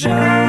Well,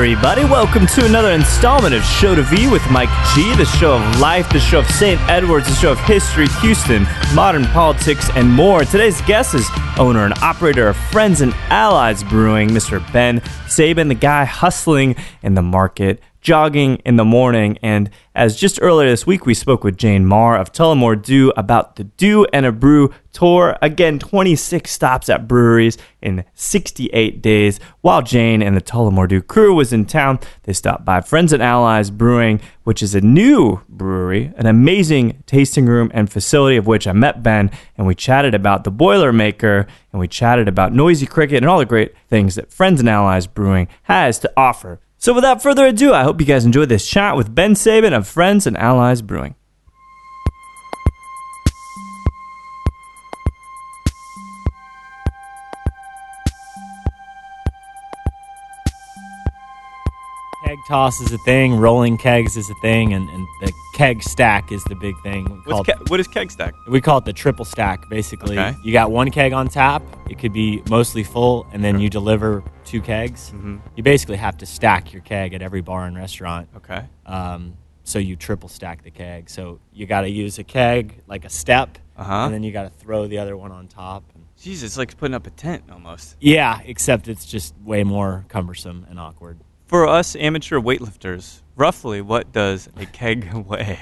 everybody. Welcome to another installment of Show to V with Mike G, the show of life, the show of St. Edwards, the show of history, Houston, modern politics, and more. Today's guest is owner and operator of Friends and Allies Brewing, Mr. Ben Sabin, the guy hustling in the market, jogging in the morning. And as just earlier this week, we spoke with Jane Marr of Tullamore Dew about the Dew and a Brew tour. Again, 26 stops at breweries in 68 days. While Jane and the Tullamore Dew crew was in town, they stopped by Friends and Allies Brewing, which is a new brewery, an amazing tasting room and facility of which I met Ben and we chatted about the Boilermaker and we chatted about Noisy Cricket and all the great things that Friends and Allies Brewing has to offer. So without further ado, I hope you guys enjoyed this chat with Ben Sabin of Friends and Allies Brewing. Toss is a thing, rolling kegs is a thing, and, and the keg stack is the big thing. What's ke- what is keg stack? we call it the triple stack, basically. Okay. You got one keg on tap, it could be mostly full, and then you deliver two kegs. Mm-hmm. You basically have to stack your keg at every bar and restaurant. Okay. Um, so you triple stack the keg. So you got to use a keg like a step, Uh-huh. and then you got to throw the other one on top. Jeez, it's like putting up a tent almost. yeah, except it's just way more cumbersome and awkward. For us amateur weightlifters, roughly what does a keg weigh?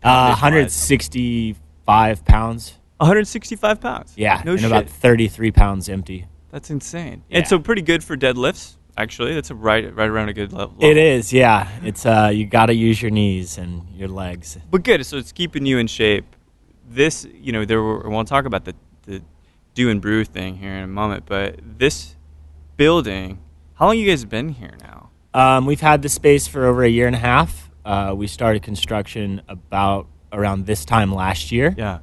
Uh, 165 pounds. 165 pounds. Yeah, No and shit. about 33 pounds empty. That's insane. Yeah. And so pretty good for deadlifts. Actually, that's a right right around a good level. It is, yeah. It's uh, you got to use your knees and your legs. But good. So it's keeping you in shape. This, you know, there were. We'll talk about the the Dew and Brew thing here in a moment. But this building, how long you guys been here now? Um, we've had the space for over a year and a half. Uh, we started construction about around this time last year. Yeah.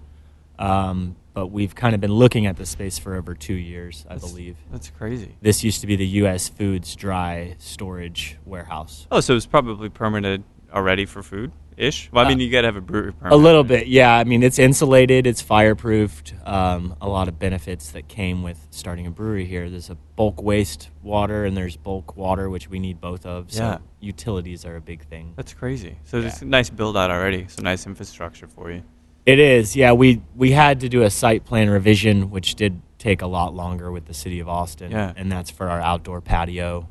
Um, but we've kind of been looking at the space for over two years, I believe. That's crazy. This used to be the U.S. Foods dry storage warehouse. Oh, so it's probably permitted already for food ish. Well, I mean, you got to have a brewery permit. A little bit, yeah. I mean, it's insulated, it's fireproofed. Um, a lot of benefits that came with starting a brewery here. There's a bulk waste water and there's bulk water, which we need both of. So Yeah. utilities are a big thing. That's crazy. So Yeah. it's a nice build out already. Some nice infrastructure for you. It is, yeah. We we had to do a site plan revision, which did take a lot longer with the city of Austin. Yeah. and that's for our outdoor patio.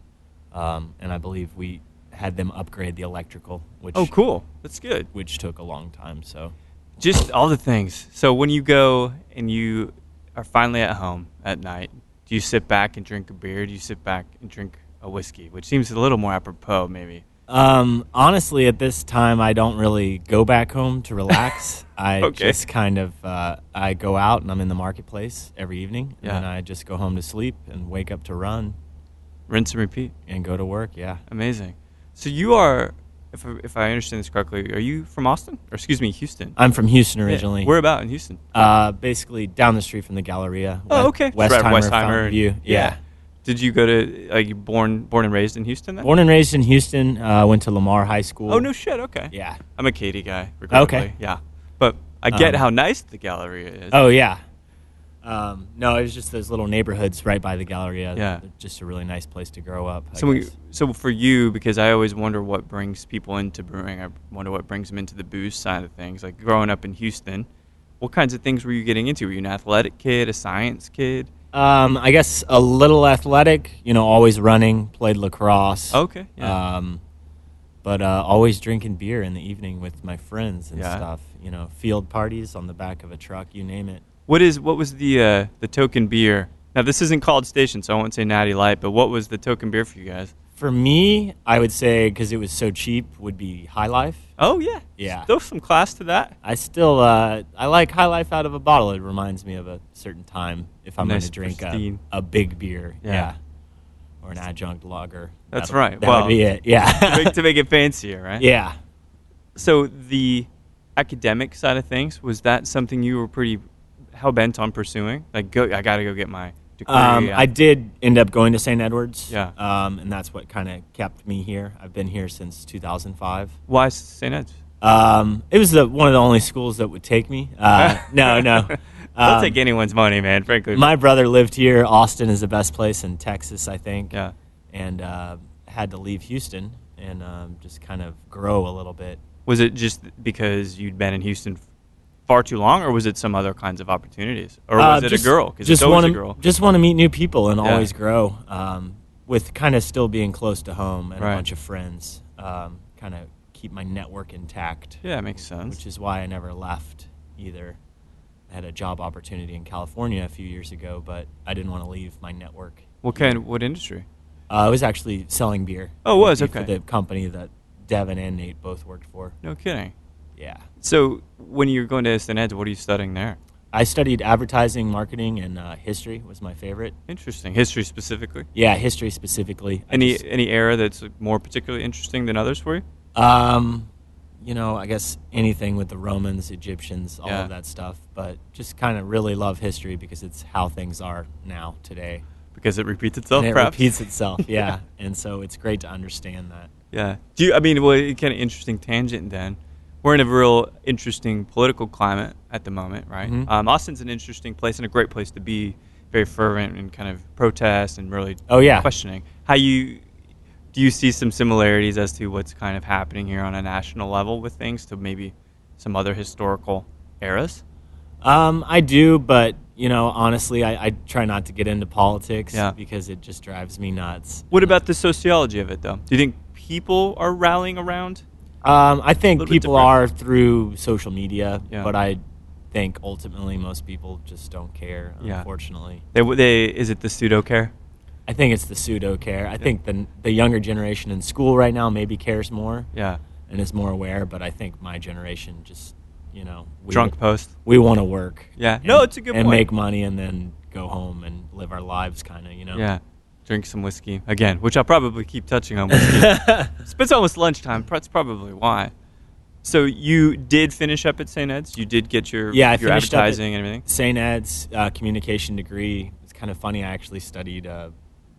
Um, and I believe we had them upgrade the electrical, which Oh, cool. That's good. which took a long time. So Just all the things. So when you go and you are finally at home at night, do you sit back and drink a beer? Do you sit back and drink a whiskey? Which seems a little more apropos, maybe. Um, honestly, at this time, I don't really go back home to relax. I Okay. just kind of uh, I go out and I'm in the marketplace every evening, Yeah. and I just go home to sleep and wake up to run Rinse and repeat. and go to work. Yeah, Amazing. So you are, if, if I understand this correctly, are you from Austin? Or excuse me, Houston? I'm from Houston originally. Yeah. Where about in Houston? uh, basically down the street from the Galleria. Oh, okay. Westheimer, Westheimer and- View. yeah. Yeah. Did you go to, like, you born, born and raised in Houston then? Born and raised in Houston. Uh, went to Lamar High School. Oh, no shit. Okay. Yeah. I'm a Katy guy. regrettably. Okay. Yeah. But I get Um, how nice the Galleria is. Oh yeah. Um, no, it was just those little neighborhoods right by the Galleria. Yeah. They're just a really nice place to grow up. I So, we, guess. so for you, because I always wonder what brings people into brewing. I wonder what brings them into the booze side of things. Like growing up in Houston, what kinds of things were you getting into? Were you an athletic kid, a science kid? Um, I guess a little athletic. You know, always running. Played lacrosse. Okay. Yeah. Um, but uh, always drinking beer in the evening with my friends and Yeah. stuff. You know, field parties on the back of a truck. You name it. What is what was the uh, the token beer? Now this isn't called Station, so I won't say Natty Light. But what was the token beer for you guys? For me, I would say because it was so cheap, would be High Life. Oh yeah. Yeah. Throw some class to that. I still uh, I like High Life out of a bottle. It reminds me of a certain time if I'm Nice, going to drink a, a big beer. Yeah. Yeah. or an adjunct lager. That's That'll- right. That Well, would be it. Yeah. to, make, to make it fancier, right? yeah. So the academic side of things was that something you were pretty hell bent on pursuing? Like, go, I got to go get my degree. Um, I did end up going to St. Edwards. Yeah. Um, and that's what kind of kept me here. I've been here since 2005. Why St. Ed's? Um, it was the one of the only schools that would take me. Uh, no, no. I'll Um, take anyone's money, man. Frankly, My brother lived here. Austin is the best place in Texas, I think. yeah. And uh, had to leave Houston and um, just kind of grow a little bit. Was it just because you'd been in Houston far too long, or was it some other kinds of opportunities, or was Uh, it a girl? Because just a girl. Just want to meet new people and Yeah. always grow. Um, with kind of still being close to home and Right. a bunch of friends. Um, kind of keep my network intact. Yeah, it makes sense. which is why I never left either. I had a job opportunity in California a few years ago, but I didn't want to leave my network. what kind? What industry? Uh, I was actually selling beer. Oh, it was? for Okay. the company that Devin and Nate both worked for. No kidding. Yeah, So when you were going to St. Ed's, what are you studying there? I studied advertising, marketing, and uh, history was my favorite. Interesting. History specifically. Yeah, history specifically. Any just- any era that's more particularly interesting than others for you? um, you know, I guess anything with the Romans, Egyptians, all Yeah. of that stuff. But just kind of really love history because it's how things are now today. Because it repeats itself. and it perhaps? repeats itself. Yeah, and so it's great to understand that. Yeah. Do you? I mean, well, kind of interesting tangent. Then we're in a real interesting political climate at the moment, right? Mhm. Um, Austin's an interesting place and a great place to be. Very fervent and kind of protest and really Oh yeah, questioning. How you do you see some similarities as to what's kind of happening here on a national level with things to maybe some other historical eras? um, I do, but you know, honestly, I, I try not to get into politics Yeah. because it just drives me nuts. What about the sociology of it, though? Do you think people are rallying around? Um, I think people are through social media, Yeah. but I think ultimately most people just don't care. Yeah. Unfortunately, They, they is it the pseudo care? I think it's the pseudo care. I think the the younger generation in school right now maybe cares more Yeah, and is more aware, but I think my generation just you know we drunk post. we want to work. Yeah. and- No, it's a good and point. make money and then go home and live our lives, kind of. You know. Yeah, drink some whiskey again, which I'll probably keep touching on. Whiskey. It's- almost lunchtime. That's probably why. So you did finish up at St. Ed's. You did get your Yeah, I your finished up advertising and everything. St. Ed's uh, communication degree. It's kind of funny. I actually studied, uh,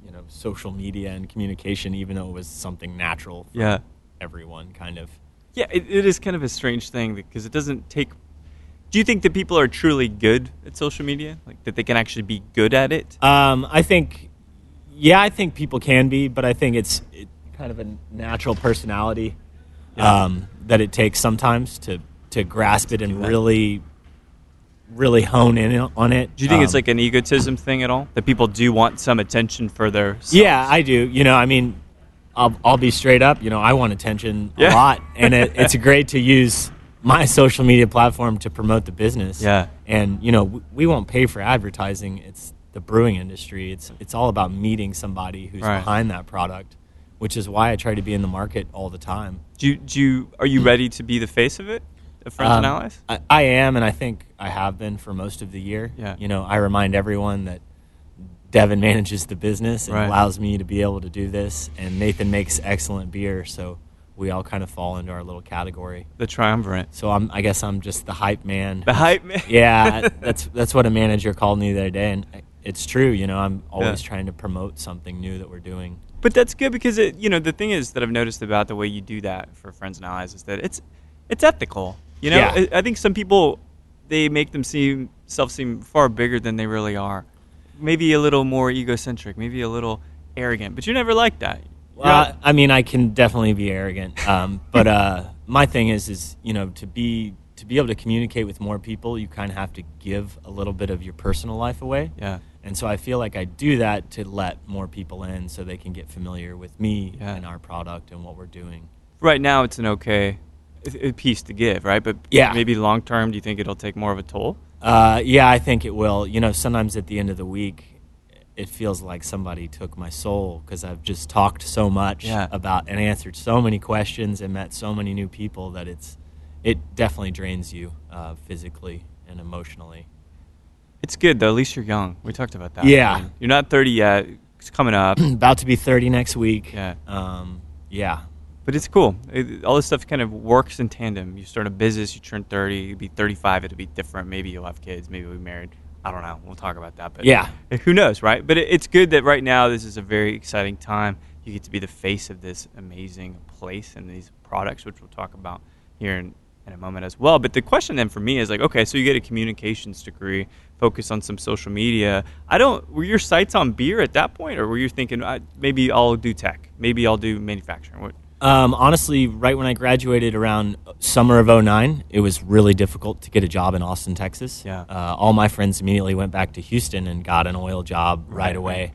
you know, social media and communication, even though it was something natural for Yeah. everyone, kind of. Yeah, it, it is kind of a strange thing because it doesn't take. Do you think that people are truly good at social media? Like that they can actually be good at it? Um, I think, yeah, I think people can be, but I think it's it, kind of a natural personality Yeah. um, that it takes sometimes to to grasp it and really, really hone in on it. Do you think it's Um, like an egotism thing at all? That people do want some attention for their. Yeah, I do. You know, I mean, I'll, I'll be straight up. You know, I want attention Yeah. a lot, and it, it's great to use my social media platform to promote the business. Yeah. and you know, we, we won't pay for advertising. It's the brewing industry. It's it's all about meeting somebody who's Right. behind that product, which is why I try to be in the market all the time. Do you, do you, are you ready to be the face of it, of Friends and Um, Allies? I, I am, and I think I have been for most of the year. Yeah. You know, I remind everyone that Devin manages the business and Right. allows me to be able to do this, and Nathan makes excellent beer, so we all kind of fall into our little category. The triumvirate. So I'm, I guess I'm just the hype man. The hype man. yeah, that's that's what a manager called me the other day, and it's true. You know, I'm always Yeah. trying to promote something new that we're doing. But that's good because it, you know, the thing is that I've noticed about the way you do that for Friends and Allies is that it's, it's ethical. You know, Yeah. I, I think some people, they make them seem, self seem far bigger than they really are. Maybe a little more egocentric, maybe a little arrogant, but you're never like that. Well, I mean, I can definitely be arrogant, um, but uh, my thing is, is you know, to be to be able to communicate with more people, you kind of have to give a little bit of your personal life away. yeah. And so I feel like I do that to let more people in, so they can get familiar with me Yeah. and our product and what we're doing. Right now, it's an okay piece to give, right? But Yeah. maybe long term, do you think it'll take more of a toll? Uh, yeah, I think it will. You know, sometimes at the end of the week, it feels like somebody took my soul because I've just talked so much Yeah. about and answered so many questions and met so many new people that it's it definitely drains you uh, physically and emotionally. It's good though. At least you're young. We talked about that. Yeah. I mean, you're not 30 yet. It's coming up. About to be 30 next week. Yeah. Um, yeah. But it's cool. It, all this stuff kind of works in tandem. You start a business, you turn 30, you be 35, it'll be different. Maybe you'll have kids, maybe you'll be married. I don't know. We'll talk about that. But Yeah. who knows, right? But it, it's good that right now this is a very exciting time. You get to be the face of this amazing place and these products, which we'll talk about here in, in a moment as well. But the question then for me is like, okay, so you get a communications degree, focus on some social media. I don't. Were your sights on beer at that point, or were you thinking maybe I'll do tech, maybe I'll do manufacturing? What? Um, honestly, right when I graduated around summer of 09, it was really difficult to get a job in Austin, Texas. Yeah. Uh, all my friends immediately went back to Houston and got an oil job right, Right, away.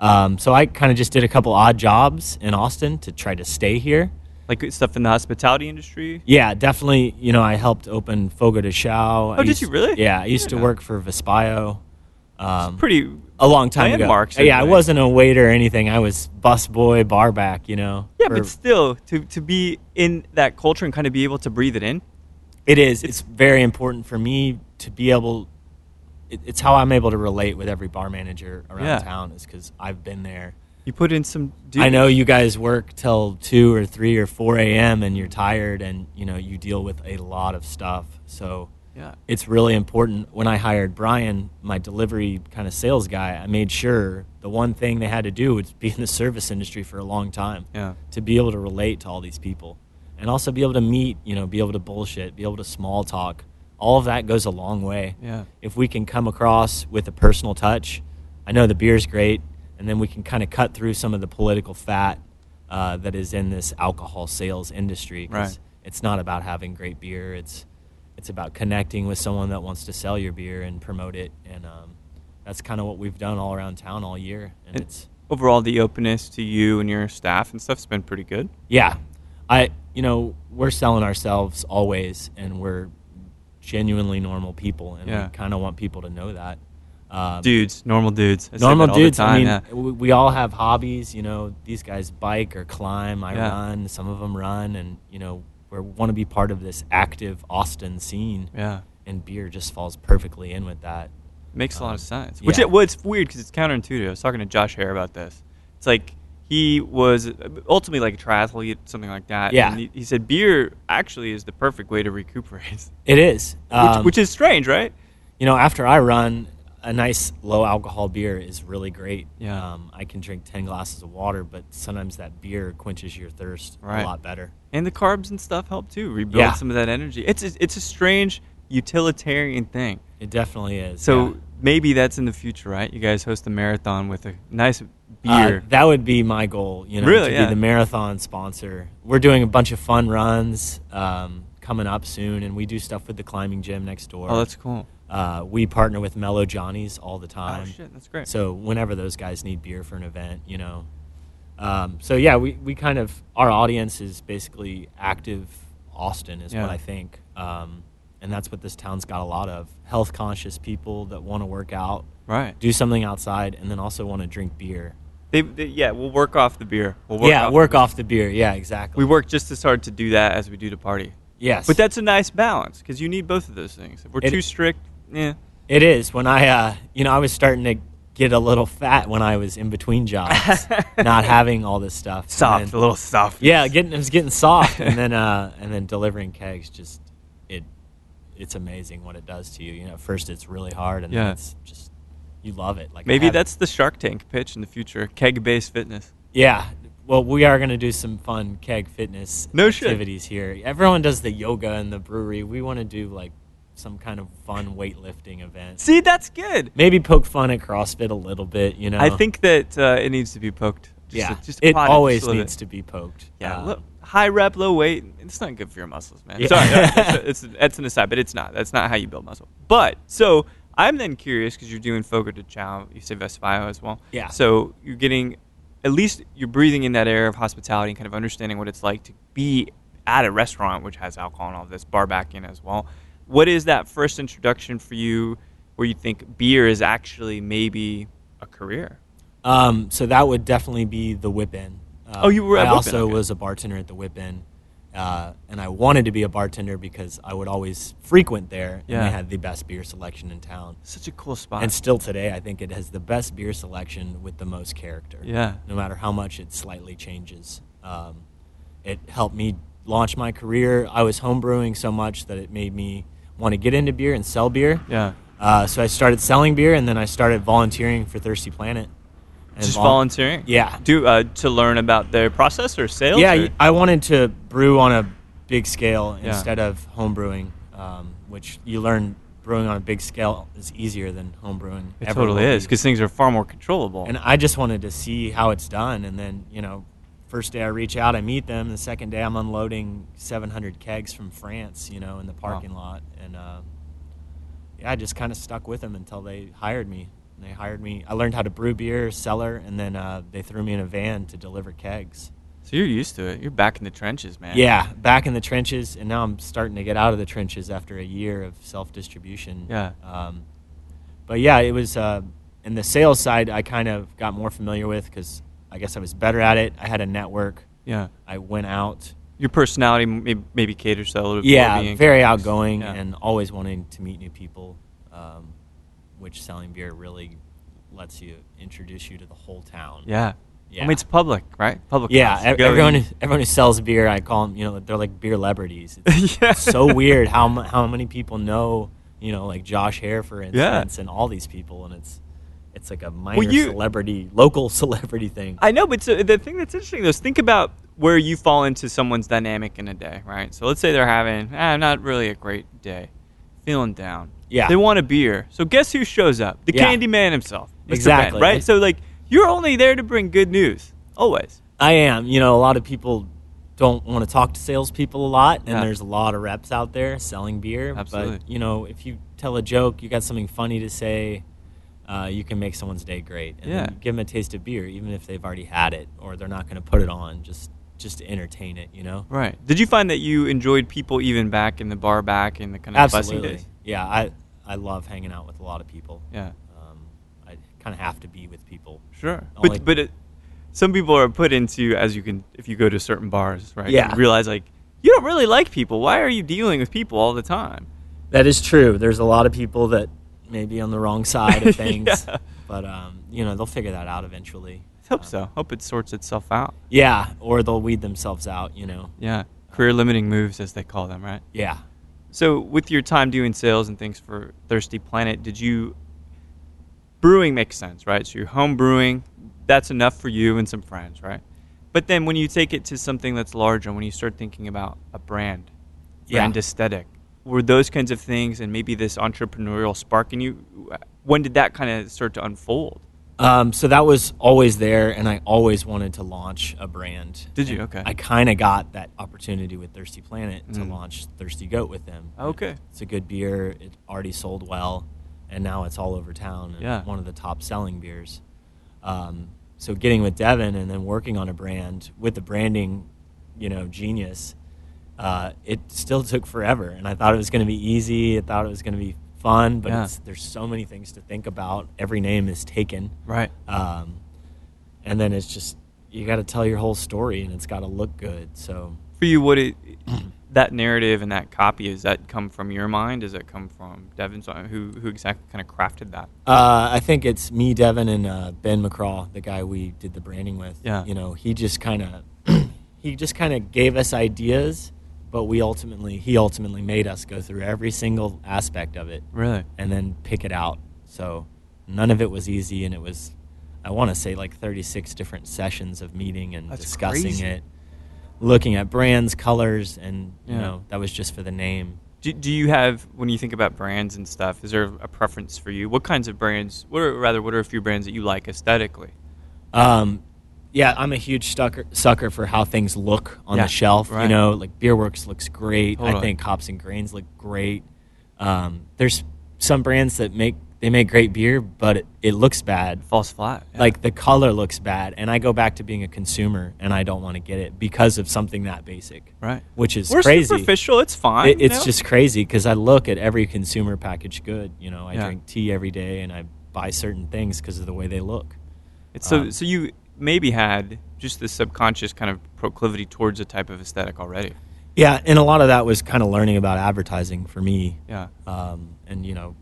Um, so I kind of just did a couple odd jobs in Austin to try to stay here. Like stuff in the hospitality industry? Yeah, definitely. You know, I helped open Fogo de Chao. Oh, did you really? Yeah, I used to work for Vespaio. Um, Pretty. a long time landmarks ago. Yeah, I wasn't a waiter or anything. I was bus boy, bar back. You know. Yeah, for- but still, to, to be in that culture and kind of be able to breathe it in. It is. It's very important for me to be able. It, it's how I'm able to relate with every bar manager around Yeah. town is because I've been there. You put in some. Dude, I know you guys work till two or three or four a.m. and you're tired, and you know you deal with a lot of stuff. So Yeah. it's really important. When I hired Brian, my delivery kind of sales guy, I made sure the one thing they had to do was be in the service industry for a long time Yeah. to be able to relate to all these people and also be able to meet, you know, be able to bullshit, be able to small talk. All of that goes a long way. Yeah. If we can come across with a personal touch, I know the beer's great, and then we can kind of cut through some of the political fat uh, that is in this alcohol sales industry. Right. It's not about having great beer. It's it's about connecting with someone that wants to sell your beer and promote it, and um, that's kind of what we've done all around town all year. And And- it's Overall, the openness to you and your staff and stuff's been pretty good. Yeah, I you know we're selling ourselves always, and we're genuinely normal people, and Yeah. we kind of want people to know that. Um, Dudes, normal dudes. I normal that all the dudes. time, I mean, yeah. we, we all have hobbies. You know, these guys bike or climb. I Yeah. run. Some of them run, and you know we want to be part of this active Austin scene, Yeah. and beer just falls perfectly in with that. Makes a lot Um, of sense. Which yeah. it, well, it's weird because it's counterintuitive. I was talking to Josh Hare about this. It's like he was ultimately like a triathlete, something like that. Yeah. And he, he said beer actually is the perfect way to recuperate, It is, which, um, which is strange, right? you know, after I run, a nice low alcohol beer is really great. Yeah. Um, I can drink 10 glasses of water, but sometimes that beer quenches your thirst Right. a lot better. And the carbs and stuff help too, rebuild Yeah. some of that energy. It's a, it's a strange utilitarian thing. It definitely is. So yeah. maybe that's in the future, right? You guys host a marathon with a nice Uh, beer. that would be my goal, you know, Really? to Yeah. be the marathon sponsor. We're doing a bunch of fun runs um, coming up soon, and we do stuff with the climbing gym next door. oh, that's cool. Uh, we partner with Mellow Johnny's all the time. oh shit, that's great. So whenever those guys need beer for an event, you know. Um, so yeah, we, we kind of our audience is basically active Austin is Yeah. what I think, um, and that's what this town's got a lot of health conscious people that want to work out, right. do something outside, and then also want to drink beer. They, they, yeah, we'll work off the beer. We'll work yeah, off work the- off the beer. Yeah, exactly. We work just as hard to do that as we do to party. yes, But that's a nice balance because you need both of those things. If we're It- too strict, yeah. it is. When I, uh, you know, I was starting to get a little fat when I was in between jobs, not having all this stuff. Soft, then- a little soft. Yeah, getting it was getting soft, and then uh, and then delivering kegs just it it's amazing what it does to you. You know, first it's really hard, and Yeah. then it's just you love it. Like Maybe that's the Shark Tank pitch in the future: keg-based fitness. yeah. Well, we are going to do some fun keg fitness No shit. activities here. Everyone does the yoga in the brewery. We want to do like some kind of fun weightlifting event. See, that's good. Maybe poke fun at CrossFit a little bit. You know, I think that uh, it needs to be poked. Just yeah, a- just it always needs to be poked. Yeah, Um, look, high rep, low weight. It's not good for your muscles, man. Yeah. Sorry, it's, it's, that's an aside, but it's not. That's not how you build muscle. But so I'm then curious because you're doing Fogo de Chao. You say Vespaio as well. Yeah. So you're getting, at least you're breathing in that air of hospitality and kind of understanding what it's like to be at a restaurant which has alcohol and all this, bar back in as well. What is that first introduction for you where you think beer is actually maybe a career? Um, so that would definitely be the Whip In. Um, Oh, you were at I Whip also okay. was a bartender at the Whip In, uh, and I wanted to be a bartender because I would always frequent there, and they had the best beer selection in town. Such a cool spot. And still today, I think it has the best beer selection with the most character. Yeah. No matter how much it slightly changes. Um, it helped me launch my career. I was homebrewing so much that it made me want to get into beer and sell beer. yeah. Uh, so I started selling beer, and then I started volunteering for Thirsty Planet. And Just vol- volunteering. Yeah. Do uh, to learn about their process or sales. Yeah, or- I wanted to brew on a big scale Yeah. instead of home brewing, um, which you learn brewing on a big scale is easier than home brewing. It totally is because things are far more controllable. And I just wanted to see how it's done, and then you know, first day I reach out, I meet them. The second day I'm unloading 700 kegs from France, you know, in the parking lot, and uh, yeah, I just kind of stuck with them until they hired me. And they hired me. I learned how to brew beer, cellar, and then uh, they threw me in a van to deliver kegs. so you're used to it. You're back in the trenches, man. Yeah, back in the trenches, and now I'm starting to get out of the trenches after a year of self distribution. Yeah. Um, but yeah, it was uh, in the sales side. I kind of got more familiar with because I guess I was better at it. I had a network. Yeah. I went out. Your personality maybe, maybe caters to a little bit Yeah, being very outgoing Yeah. and always wanting to meet new people. Um, which selling beer really lets you introduce you to the whole town. Yeah. Yeah. I mean, it's public, right? Public. Yeah, house. You ev- go everyone who, everyone who sells beer, I call them. You know, they're like beer celebrities. It's yeah. so weird how how many people know. You know, like Josh Hare, for Yeah. instance, and all these people, and it's it's like a minor you- celebrity, local celebrity thing. I know, but so the thing that's interesting though is think about where you fall into someone's dynamic in a day, right? So let's say they're having ah, not really a great day, feeling down. Yeah. They want a beer. So guess who shows up? The Yeah. Candy Man himself. Mr. Exactly. Ben, right? So like you're only there to bring good news. Always. I am. You know, a lot of people don't want to talk to salespeople a lot, and Yeah. there's a lot of reps out there selling beer. Absolutely. But you know, if you tell a joke, you got something funny to say, uh, you can make someone's day great. And Yeah. give them a taste of beer, even if they've already had it or they're not going to put it on, just just to entertain it. You know. Right. Did you find that you enjoyed people even back in the bar back in the kind of bussing Absolutely. days? Yeah, I I love hanging out with a lot of people. Yeah. Um, I kind of have to be with people. Sure. Only- But but it, some people are put into as you can if you go to certain bars, right? Yeah. You realize like you don't really like people. Why are you dealing with people all the time? That is true. There's a lot of people that may be on the wrong side of things, Yeah. but um, you know they'll figure that out eventually. Hope Um, so. Hope it sorts itself out. Yeah, or they'll weed themselves out. You know. Yeah. Career limiting moves as they call them, right? Yeah. So with your time doing sales and things for Thirsty Planet, did you brewing makes sense, right? So you're home brewing, that's enough for you and some friends, right? But then when you take it to something that's larger, when you start thinking about a brand, Yeah. brand aesthetic, were those kinds of things and maybe this entrepreneurial spark in you, when did that kind of start to unfold? Um, so that was always there, and I always wanted to launch a brand. Did you? And Okay. I kind of got that opportunity with Thirsty Planet to Mm. launch Thirsty Goat with them. Okay. It's a good beer. It already sold well, and now it's all over town. And Yeah. One of the top selling beers. Um, so getting with Devin and then working on a brand with the branding, you know, genius. Uh, it still took forever, and I thought it was going to be easy. I thought it was going to be fun, but Yeah. it's, there's so many things to think about. Every name is taken, Right. um, and then it's just you got to tell your whole story, and it's got to look good. So For you, what it, that narrative and that copy, does that come from your mind? Does it come from Devin's? mind? Who, who exactly kind of crafted that? Uh, I think it's me, Devin, and uh, Ben McCraw, the guy we did the branding with. Yeah. You know, he just kind of he just kind of gave us ideas, but we ultimately he ultimately made us go through every single aspect of it Really? and then pick it out. So none of it was easy, and it was I want to say like 36 different sessions of meeting and That's discussing crazy. it, looking at brands, colors, and you know that was just for the name. Do, do you have when you think about brands and stuff? Is there a preference for you? What kinds of brands? What are rather? What are a few brands that you like aesthetically? Um, yeah, I'm a huge sucker sucker for how things look on Yeah, the shelf. right. You know, like Beerworks looks great. I think Hops and Grains look great. Um, there's some brands that make they make great beer, but it, it looks bad. False flat. yeah. Like the color looks bad, and I go back to being a consumer, and I don't want to get it because of something that basic, right. which is We're crazy. superficial. It's fine. It, you it's know? just crazy because I look at every consumer packaged good. You know, I Yeah. drink tea every day, and I buy certain things because of the way they look. It's so um, so you maybe had just this subconscious kind of proclivity towards a type of aesthetic already. Yeah, and a lot of that was kind of learning about advertising for me. Yeah. Um, and you know,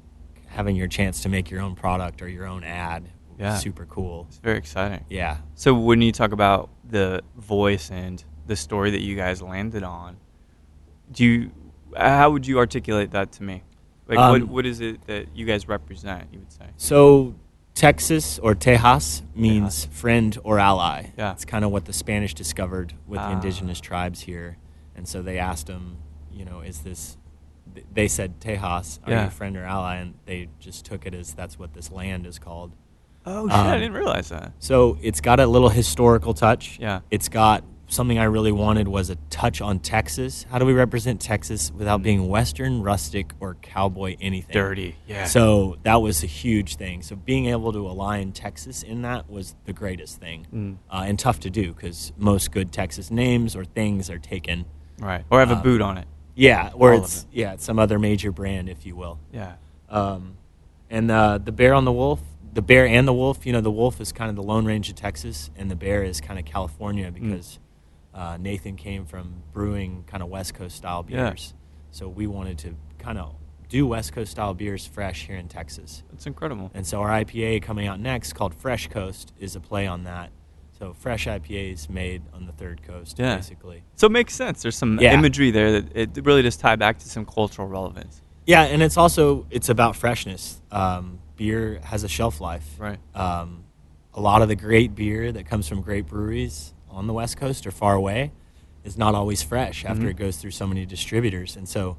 having your chance to make your own product or your own ad. was Yeah. Super cool. It's very exciting. Yeah. So when you talk about the voice and the story that you guys landed on, do you how would you articulate that to me? Like what Um, what is it that you guys represent, you would say? So Texas or Tejas means Tejas. friend or ally. Yeah. It's kind of what the Spanish discovered with the Ah. indigenous tribes here. And so they asked them, you know, is this they said Tejas, are Yeah. you friend or ally? And they just took it as that's what this land is called. Oh shit, I Um, didn't realize that. So it's got a little historical touch. Yeah. It's got something I really wanted was a touch on Texas. How do we represent Texas without being Western, rustic, or cowboy anything? Dirty. Yeah. So that was a huge thing. So being able to align Texas in that was the greatest thing, Mm. uh, and tough to do because most good Texas names or things are taken. right. Or have a um, boot on it. Yeah, or All it's it. yeah, it's some other major brand, if you will. Yeah. Um, and uh, the bear on the wolf, the bear and the wolf. You know, the wolf is kind of the Lone Range of Texas, and the bear is kind of Mm. California because uh, Nathan came from brewing kind of West Coast style Yeah. beers. So we wanted to kind of do West Coast style beers fresh here in Texas. That's incredible. And so our IPA coming out next, called Fresh Coast, is a play on that. So fresh IPAs made on the third coast, Yeah. basically. So it makes sense. There's some Yeah. imagery there that it really does tie back to some cultural relevance. Yeah, and it's also it's about freshness. Um, beer has a shelf life. Right. Um, a lot of the great beer that comes from great breweries on the West Coast or far away is not always fresh after Mhm. it goes through so many distributors, and so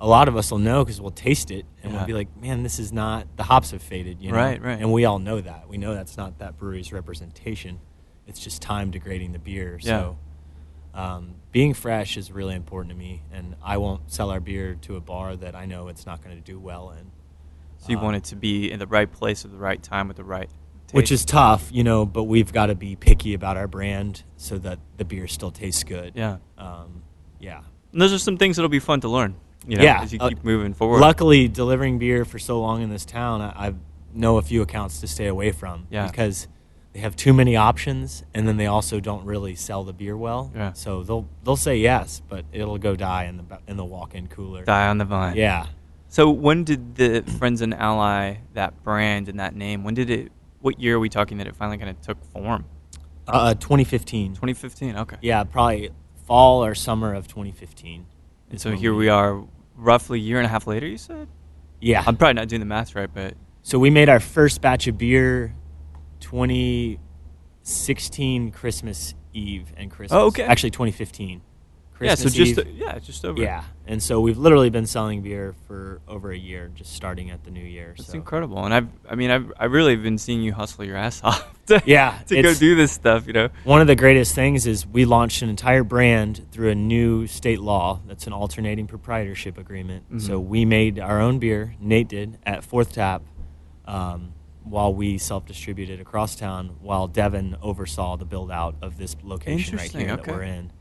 a lot of us will know because we'll taste it and Yeah. we'll be like, "Man, this is not the hops have faded." You know? Right, right. And we all know that. We know that's not that brewery's representation. It's just time degrading the beer. So. Um, being fresh is really important to me, and I won't sell our beer to a bar that I know it's not going to do well in. So you Um, want it to be in the right place at the right time with the right which is tough, you know. But we've got to be picky about our brand so that the beer still tastes good. Yeah. Um, yeah. And those are some things that'll be fun to learn. You know, Yeah, as you uh, keep moving forward. Luckily, delivering beer for so long in this town, I, I know a few accounts to stay away from Yeah. because they have too many options, and then they also don't really sell the beer well. Yeah. So they'll they'll say yes, but it'll go die in the in the walk-in cooler. Die on the vine. Yeah. So when did the Friends and Ally that brand and that name? When did it? What year are we talking that it finally kind of took form? Uh, 2015. 2015. Okay. Yeah, probably fall or summer of 2015. And so here we are, roughly a year and a half later. You said. Yeah. I'm probably not doing the math right, but So we made our first batch of beer 2016 Christmas Eve and Christmas. Oh, okay. Actually 2015. Yeah. So just Eve. yeah, just over. yeah. And so we've literally been selling beer for over a year, just starting at the new year. That's so. incredible, and I've, I mean, I've, I really been seeing you hustle your ass off to, Yeah, to go do this stuff, you know. One of the greatest things is we launched an entire brand through a new state law that's an alternating proprietorship agreement. Mhm. So we made our own beer, Nate did, at Fourth Tap, um, while we self distributed across town, while Devin oversaw the build out of this location right here okay. that we're in.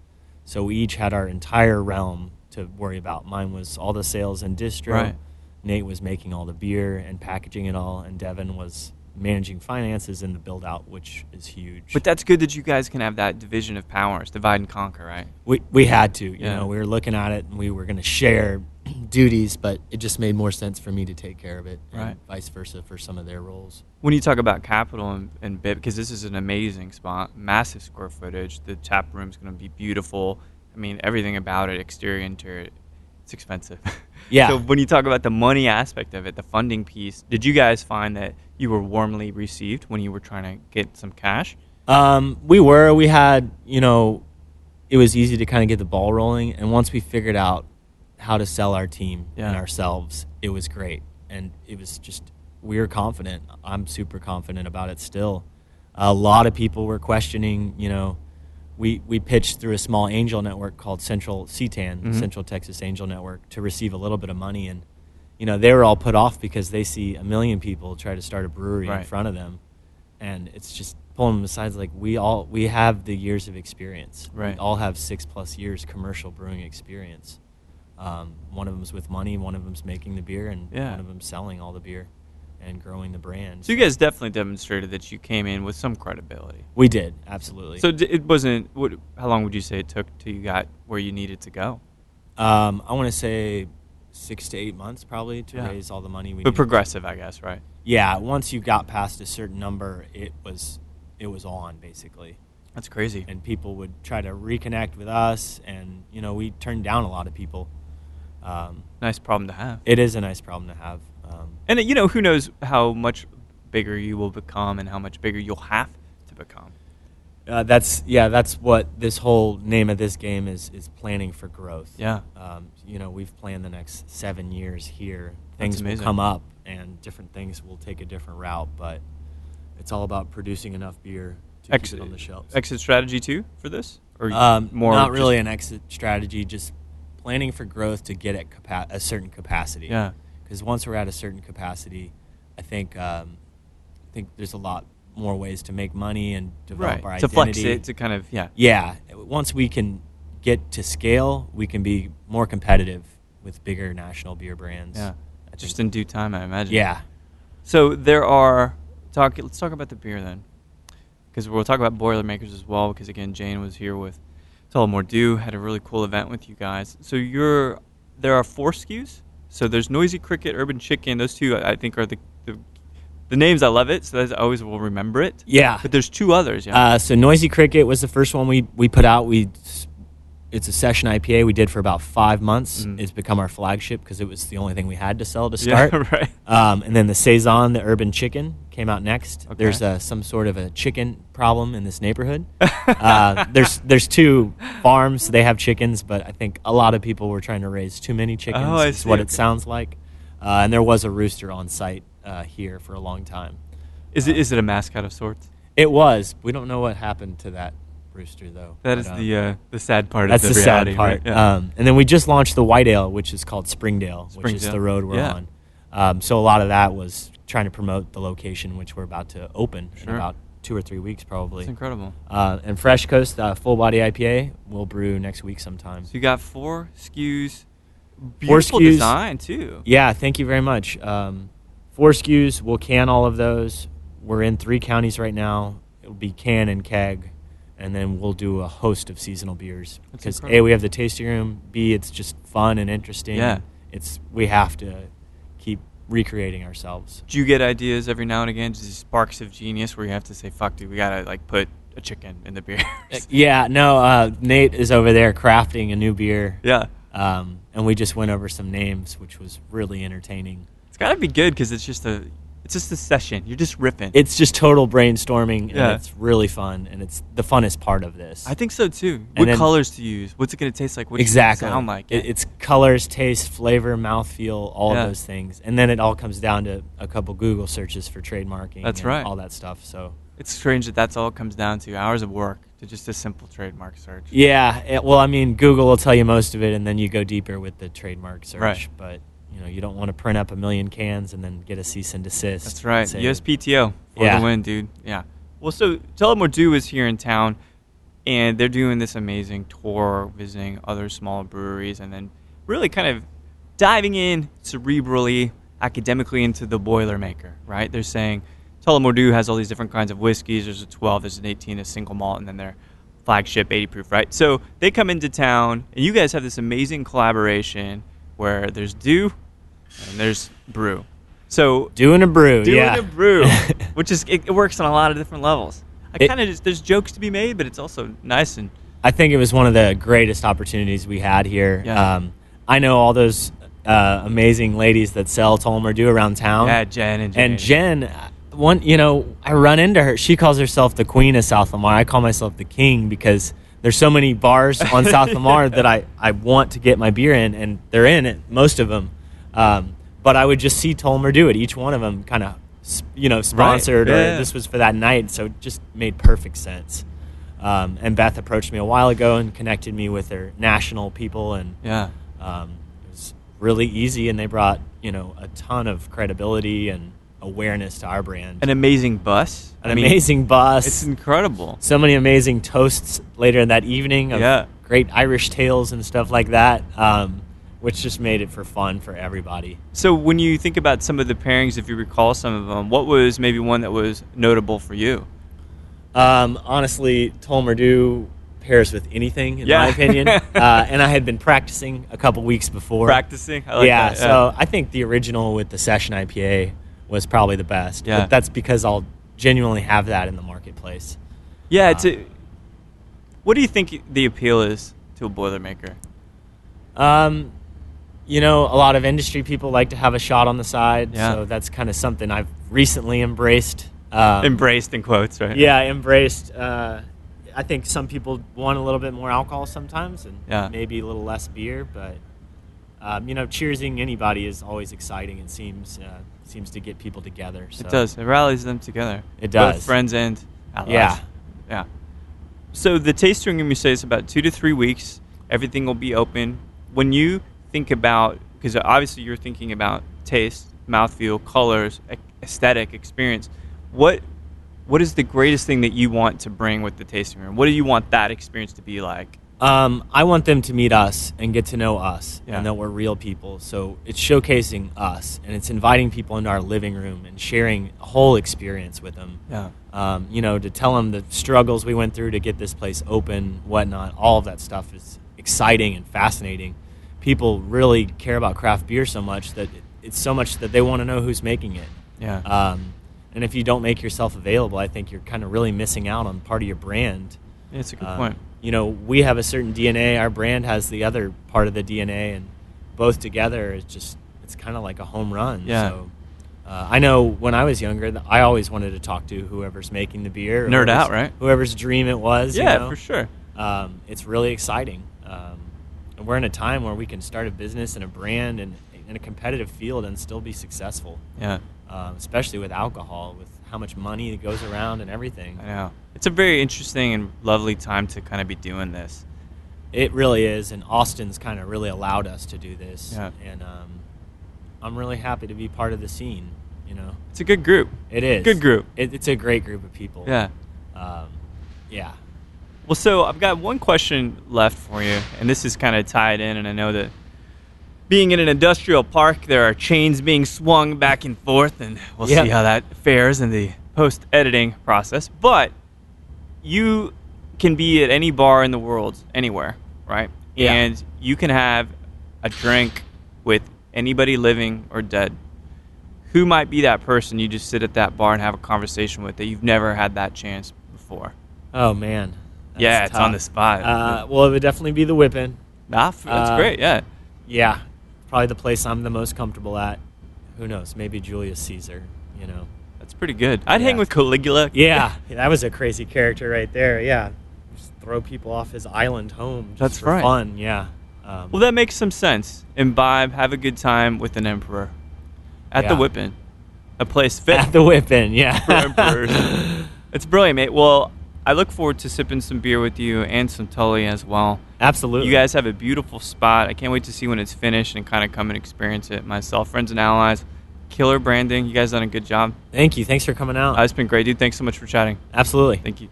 So we each had our entire realm to worry about. Mine was all the sales and distro. Right. Nate was making all the beer and packaging it all, and Devin was managing finances and the build out, which is huge. But that's good that you guys can have that division of powers, divide and conquer, right? we we had to, you Yeah. know, we were looking at it and we were going to share duties, but it just made more sense for me to take care of it, and Right. vice versa for some of their roles. When you talk about capital and, and bit, because this is an amazing spot, massive square footage. The tap room is going to be beautiful. I mean, everything about it, exterior, interior, it's expensive. Yeah. so when you talk about the money aspect of it, the funding piece, did you guys find that you were warmly received when you were trying to get some cash? Um, we were. We had, you know, it was easy to kind of get the ball rolling, and once we figured out how to sell our team Yeah. and ourselves, it was great, and it was just we were confident. I'm super confident about it still. A lot of people were questioning, you know. We, we pitched through a small angel network called Central CTAN, Mhm. Central Texas Angel Network, to receive a little bit of money. And, you know, they were all put off because they see a million people try to start a brewery in front of them and it's just pulling them aside. Like we all we have the years of experience. Right. We all have six plus years commercial brewing experience. Um, one of them's with money, one of them's making the beer, and Yeah. one of them's selling all the beer and growing the brand. So you guys definitely demonstrated that you came in with some credibility. we did absolutely. So it wasn't. What? How long would you say it took till you got where you needed to go? Um, I want to say six to eight months probably to Yeah. raise all the money we But needed. progressive, I guess, right? Yeah, once you got past a certain number, it was it was on basically, That's crazy. and people would try to reconnect with us, and you know we turned down a lot of people. Um, Nice problem to have. it is a nice problem to have. Um, And you know, who knows how much bigger you will become and how much bigger you'll have to become. uh, that's yeah, that's what this whole name of this game is is planning for growth. Yeah. um, you know we've planned the next seven years here. Things will come up, and different things will take a different route, but it's all about producing enough beer to Exit, keep it on the shelves. exit strategy too for this, or Um, more not really an exit strategy, just planning for growth to get at capa- a certain capacity. Yeah. Because once we're at a certain capacity, I think um, I think there's a lot more ways to make money and develop right our to identity. flex it to kind of yeah. yeah, once we can get to scale, we can be more competitive with bigger national beer brands. Yeah. I Just think- in due time, I imagine. yeah. So there are talk. Let's talk about the beer then, because we'll talk about Boilermakers as well. Because again, Jane was here with Tullamore Dew, had a really cool event with you guys. So you're there are four SKUs. So there's Noisy Cricket, Urban Chicken. Those two I think are the the, the names. I love it, so that's, I always will remember it. Yeah. But there's two others. Yeah. Uh, so Noisy Cricket was the first one we, we put out. We it's a session IPA we did for about five months. Mm. It's become our flagship because it was the only thing we had to sell to Yeah, start. right. Um, and then the saison, the urban chicken, came out next. Okay. There's uh, some sort of a chicken problem in this neighborhood. uh, there's there's two farms. They have chickens, but I think a lot of people were trying to raise too many chickens. Oh, is what it sounds like. Uh, and there was a rooster on site uh, here for a long time. Is it is it a mascot of sorts? It was. We don't know what happened to that rooster though. That is But, um, the uh, the sad part. that's of the the, reality, sad part. Right? Yeah. Um, and then we just launched the white ale, which is called Springdale, which is the road we're Yeah. on. Um, so a lot of that was trying to promote the location, which we're about to open in about two or three weeks, probably. it's incredible. Uh, and Fresh Coast uh, Full Body IPA will brew next week sometime. So you got four SKUs. Beautiful SKUs. design too. Yeah, thank you very much. Um, four SKUs. We'll can all of those. We're in three counties right now. It'll be can and keg, and then we'll do a host of seasonal beers. Because a we have the tasting room. B it's just fun and interesting. Yeah. It's we have to keep recreating ourselves. Do you get ideas every now and again, just these sparks of genius, where you have to say, "Fuck, dude, we gotta like put a chicken in the beer." Yeah, no. Uh, Nate is over there crafting a new beer. yeah, Um, and we just went over some names, which was really entertaining. it's gotta be good because it's just a, it's just a session. You're just ripping. It's just total brainstorming, and Yeah. it's really fun, and it's the funnest part of this. I think so too. What then- colors to use? What's it gonna taste like? What's exactly. it sound like? It, it's colors, taste, flavor, mouthfeel, all Yeah. of those things, and then it all comes down to a couple Google searches for trademarking. That's and right. All that stuff. So It's strange that that's all it comes down to hours of work to just a simple trademark search. yeah, it, well, I mean, Google will tell you most of it, and then you go deeper with the trademark search. Right. But you know, you don't want to print up a million cans and then get a cease and desist. That's right. Say- USPTO for Yeah. the win, dude. Yeah. Well, so Tullamore Dew is here in town, and they're doing this amazing tour, visiting other small breweries, and then really kind of diving in cerebrally, academically into the Boilermaker. Right? They're saying Tullamore Dew has all these different kinds of whiskeys. There's a 12, there's an 18, a single malt, and then their flagship 80 proof. Right? So they come into town, and you guys have this amazing collaboration where there's Dew and there's Brew. So Doing a brew. doing yeah. a brew, which is it, it works on a lot of different levels. I kind of just there's jokes to be made, but it's also nice and I think it was one of the greatest opportunities we had here. Yeah. Um, I know all those uh, amazing ladies that sell Tullamore Dew around town. yeah, Jen and Jane. and Jen, one, you know, I run into her. She calls herself the queen of South Lamar. I call myself the king because there's so many bars on South Lamar that I, I want to get my beer in, and they're in it, most of them. Um, but I would just see Tullamore Dew it. Each one of them kind of, you know, sponsored, Yeah, or this was for that night, so it just made perfect sense. Um, and Beth approached me a while ago and connected me with their national people, and yeah, um, it was really easy. And they brought you know a ton of credibility and awareness to our brand. an amazing bus. An I mean, amazing bus. It's incredible. so many amazing toasts later in that evening of Yeah. great Irish tales and stuff like that, um, which just made it for fun for everybody. So when you think about some of the pairings, if you recall some of them, what was maybe one that was notable for you? Um, honestly, Tullamore pairs with anything, in Yeah. my opinion. uh, and I had been practicing a couple weeks before. Practicing. I like yeah, that, so I think the original with the session IPA was probably the best. Yeah. But that's because I'll genuinely have that in the marketplace. Yeah, it's Uh, a, what do you think the appeal is to a Boilermaker? Um, you know, a lot of industry people like to have a shot on the side, Yeah. so that's kind of something I've recently embraced. Um, Embraced in quotes, right? Yeah, embraced. Uh, I think some people want a little bit more alcohol sometimes, and Yeah. maybe a little less beer. But um, you know, cheersing anybody is always exciting. It seems uh, seems to get people together. So. It does. It rallies them together. It does. Both friends and allies. Yeah. Yeah. So the tasting room, you say, is about two to three weeks. Everything will be open. When you think about, because obviously you're thinking about taste, mouthfeel, colors, aesthetic, experience. What what is the greatest thing that you want to bring with the tasting room? What do you want that experience to be like? Um, I want them to meet us and get to know us Yeah. and that we're real people. So it's showcasing us and it's inviting people into our living room and sharing a whole experience with them. Yeah. Um, you know, to tell them the struggles we went through to get this place open, whatnot. All of that stuff is exciting and fascinating. People really care about craft beer so much that it's so much that they want to know who's making it. Yeah. Um, and if you don't make yourself available, I think you're kind of really missing out on part of your brand. Yeah, That's a good Um, point. You know, we have a certain DNA. Our brand has the other part of the DNA, and both together, it's just it's kind of like a home run. Yeah. So, uh, I know when I was younger, I always wanted to talk to whoever's making the beer. Nerd out, right? Whoever's dream it was. you Yeah, know? for sure. Um, it's really exciting. Um, and we're in a time where we can start a business and a brand and in a competitive field and still be successful. Yeah. Um, especially with alcohol, with how much money that goes around and everything. I know. It's a very interesting and lovely time to kind of be doing this. It really is, and Austin's kind of really allowed us to do this. Yeah. And um, I'm really happy to be part of the scene. You know, It's a good group. it is Good group. It, it's a great group of people. Yeah. Um, yeah. Well, so I've got one question left for you, and this is kind of tied in, and I know that being in an industrial park, there are chains being swung back and forth, and we'll Yeah. see how that fares in the post editing process. But you can be at any bar in the world, anywhere, right? Yeah. And you can have a drink with anybody living or dead. Who might be that person you just sit at that bar and have a conversation with that you've never had that chance before? Oh man. That's yeah, it's on the spot. Uh, well, it would definitely be the Whip In. Nah, that's uh, great. Yeah. Yeah, probably the place I'm the most comfortable at. Who knows? Maybe Julius Caesar. You know. That's pretty good. I'd hang with Caligula. Yeah, that was a crazy character right there. Yeah, just throw people off his island home. That's right. Fun. Yeah. Um, Well, that makes some sense. Imbibe, have a good time with an emperor at the Yeah. Whip In, a place fit at the Whip In. Yeah. for emperors. it's brilliant, mate. Well, I look forward to sipping some beer with you and some Tully as well. Absolutely. You guys have a beautiful spot. I can't wait to see when it's finished and kind of come and experience it myself. Friends and allies, killer branding. You guys done a good job. Thank you. Thanks for coming out. Uh, it's been great, dude. Thanks so much for chatting. Absolutely. Thank you.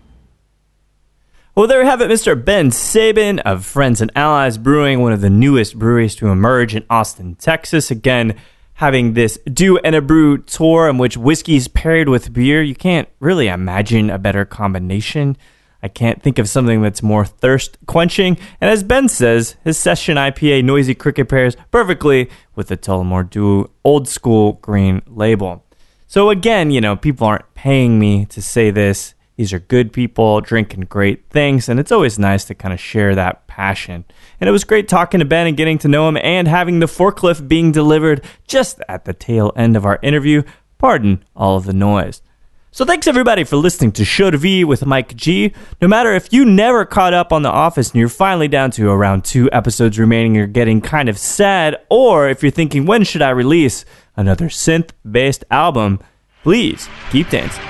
Well, there we have it, Mr. Ben Sabin of Friends and Allies Brewing, one of the newest breweries to emerge in Austin, Texas. Again, having this Dew and a Brew tour in which whiskey's paired with beer. You can't really imagine a better combination. I can't think of something that's more thirst quenching. And as Ben says, his session IPA Noisy Cricket pairs perfectly with the Tullamore Dew old school green label. So again, you know, people aren't paying me to say this. These are good people drinking great things, and it's always nice to kind of share that passion. And it was great talking to Ben and getting to know him and having the forklift being delivered just at the tail end of our interview. Pardon all of the noise. So thanks everybody for listening to Show to V with Mike G. No matter if you never caught up on The Office and you're finally down to around two episodes remaining, you're getting kind of sad, or if you're thinking when should I release another synth-based album, please keep dancing.